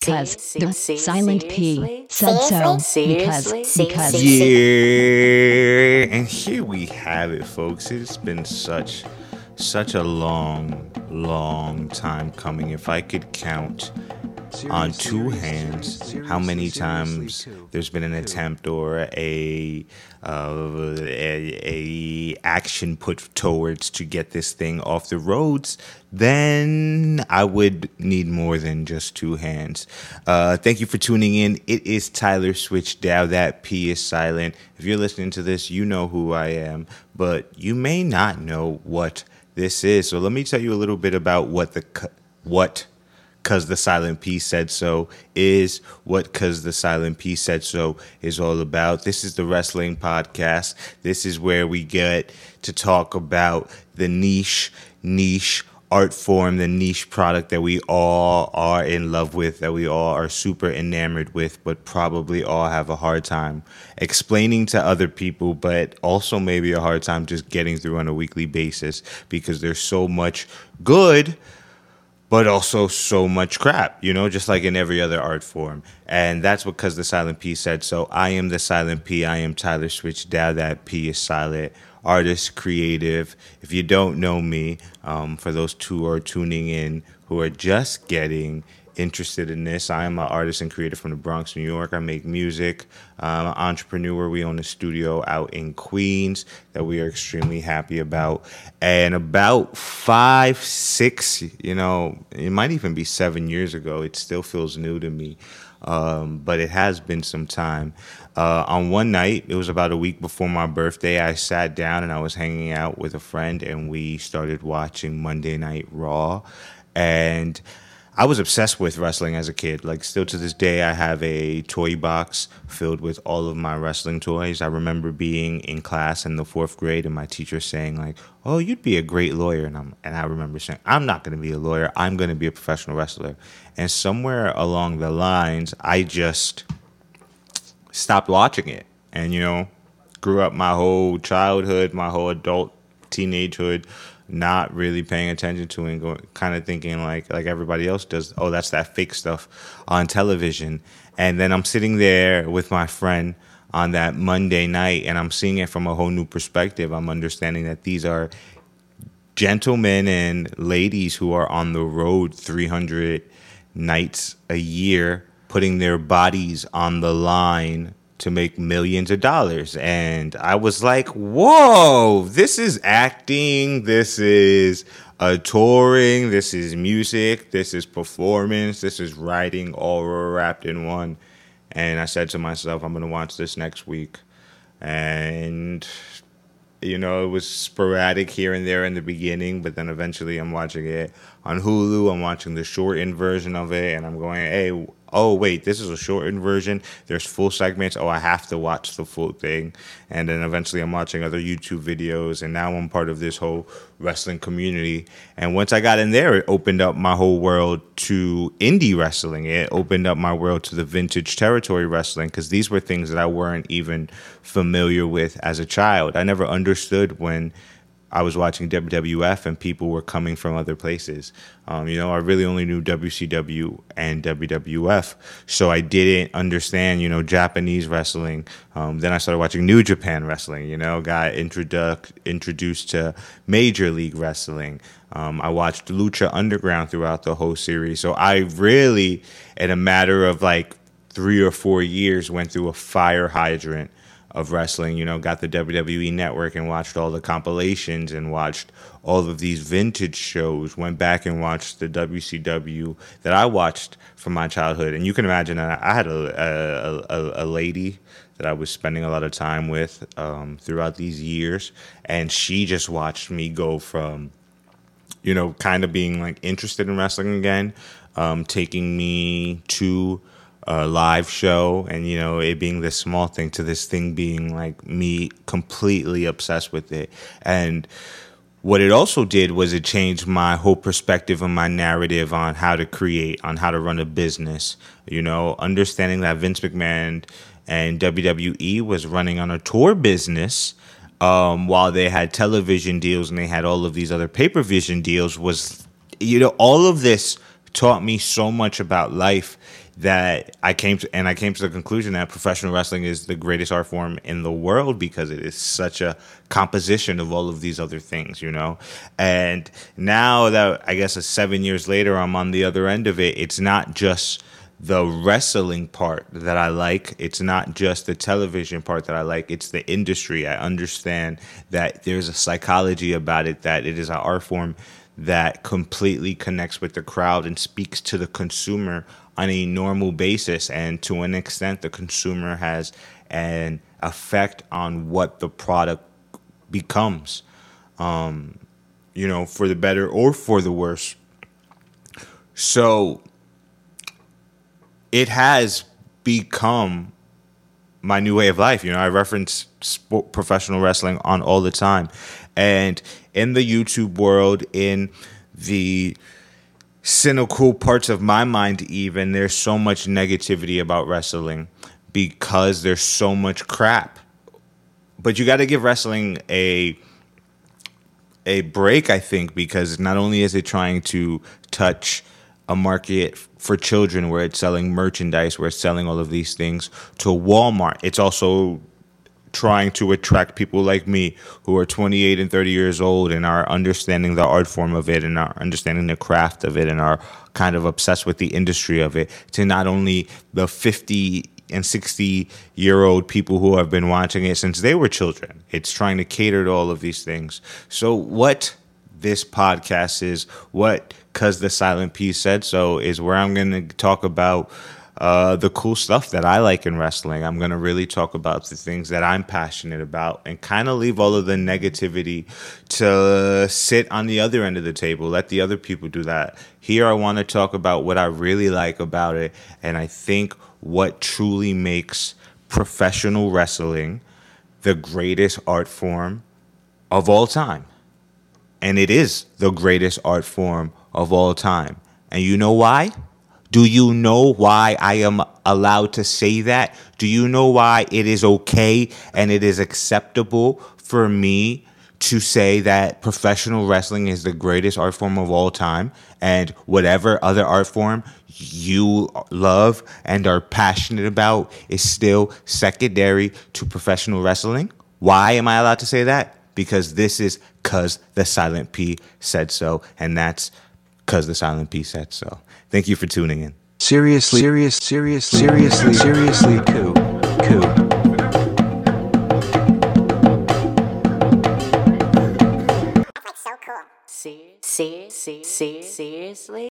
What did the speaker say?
Because the silent P said so. Because, because. Yeah, and here we have it, folks. It's been such, such a long, long time coming. If I could count on two hands how many times there's been an attempt or a, uh, a, a action put towards to get this thing off the roads then i would need more than just two hands. Uh, thank you for tuning in. It is tyler switch down that p is silent. If you're listening to this you know who i am but you may not know what this is. So let me tell you a little bit about what the what because the silent P said so is what because the silent P said so is all about. This is the wrestling podcast. This is where we get to talk about the niche, niche art form, the niche product that we all are in love with, that we all are super enamored with, but probably all have a hard time explaining to other people, but also maybe a hard time just getting through on a weekly basis because there's so much good but also so much crap, you know, just like in every other art form. And that's because the silent P said so. I am the silent P. I am Tyler Switch. Down that P is silent. Artist, creative. If you don't know me, um, for those two who are tuning in who are just getting interested in this. I am an artist and creator from the Bronx, New York. I make music. I'm an entrepreneur. We own a studio out in Queens that we are extremely happy about. And about five, six, you know, it might even be seven years ago. It still feels new to me. Um, but it has been some time. Uh, on one night, it was about a week before my birthday, I sat down and I was hanging out with a friend, and we started watching Monday Night Raw. And I was obsessed with wrestling as a kid. Like still to this day, I have a toy box filled with all of my wrestling toys. I remember being in class in the fourth grade and my teacher saying like, "Oh, you'd be a great lawyer," and I'm and I remember saying, "I'm not going to be a lawyer. I'm going to be a professional wrestler." And somewhere along the lines, I just stopped watching it, and you know, grew up my whole childhood, my whole adult teenagehood not really paying attention to and going, kind of thinking like like everybody else does. Oh, that's that fake stuff on television. And then I'm sitting there with my friend on that Monday night, and I'm seeing it from a whole new perspective. I'm understanding that these are gentlemen and ladies who are on the road 300 nights a year, putting their bodies on the line to make millions of dollars. And I was like, whoa, this is acting, this is a touring, this is music, this is performance, this is writing all wrapped in one. And I said to myself, I'm going to watch this next week. And, you know, it was sporadic here and there in the beginning, but then eventually I'm watching it on Hulu. I'm watching the shortened version of it, and I'm going, hey, oh wait, this is a shortened version. There's full segments. Oh, I have to watch the full thing. And then eventually I'm watching other YouTube videos and now I'm part of this whole wrestling community. And once I got in there, it opened up my whole world to indie wrestling. It opened up my world to the vintage territory wrestling because these were things that I weren't even familiar with as a child. I never understood when I was watching WWF and people were coming from other places. Um, you know, I really only knew WCW and WWF, so I didn't understand, you know, Japanese wrestling. Um, then I started watching New Japan wrestling. You know, got introduced introduced to Major League Wrestling. Um, I watched Lucha Underground throughout the whole series, so I really, in a matter of like three or four years, went through a fire hydrant of wrestling. You know, got the WWE Network and watched all the compilations and watched all of these vintage shows. Went back and watched the WCW that I watched from my childhood. And you can imagine that I had a a, a lady that I was spending a lot of time with um, throughout these years, and she just watched me go from, you know, kind of being like interested in wrestling again, um, taking me to a live show and you know it being this small thing to this thing being like me completely obsessed with it. And what it also did was it changed my whole perspective and my narrative on how to create on how to run a business. You know understanding that Vince McMahon and WWE was running on a tour business um, while they had television deals and they had all of these other pay-per-vision deals was you know all of this taught me so much about life that I came to, and I came to the conclusion that professional wrestling is the greatest art form in the world because it is such a composition of all of these other things, you know. And now that I guess uh, seven years later, I'm on the other end of it. It's not just the wrestling part that I like. It's not just the television part that I like. It's the industry. I understand that there's a psychology about it, that it is an art form that completely connects with the crowd and speaks to the consumer on a normal basis. And to an extent, the consumer has an effect on what the product becomes, um, you know, for the better or for the worse. So, it has become my new way of life. You know, I reference sport, professional wrestling on all the time. And in the YouTube world, in the cynical parts of my mind, even, there's so much negativity about wrestling because there's so much crap. But you got to give wrestling a a break, I think, because not only is it trying to touch a market for children where it's selling merchandise, where it's selling all of these things to Walmart. It's also trying to attract people like me who are 28 and 30 years old and are understanding the art form of it and are understanding the craft of it and are kind of obsessed with the industry of it to not only the 50 and 60 year old people who have been watching it since they were children. It's trying to cater to all of these things. So, what this podcast is, what because the silent P said so is where I'm going to talk about uh, the cool stuff that I like in wrestling. I'm going to really talk about the things that I'm passionate about and kind of leave all of the negativity to sit on the other end of the table. Let the other people do that. Here, I want to talk about what I really like about it. And I think what truly makes professional wrestling the greatest art form of all time. And it is the greatest art form of all time. And you know why? Do you know why I am allowed to say that? Do you know why it is okay and it is acceptable for me to say that professional wrestling is the greatest art form of all time and whatever other art form you love and are passionate about is still secondary to professional wrestling? Why am I allowed to say that? Because this is cuz the silent P said so and that's because the silent P set. so. Thank you for tuning in. Seriously, serious, serious, seriously, seriously, coup, coup. so cool. Seriously?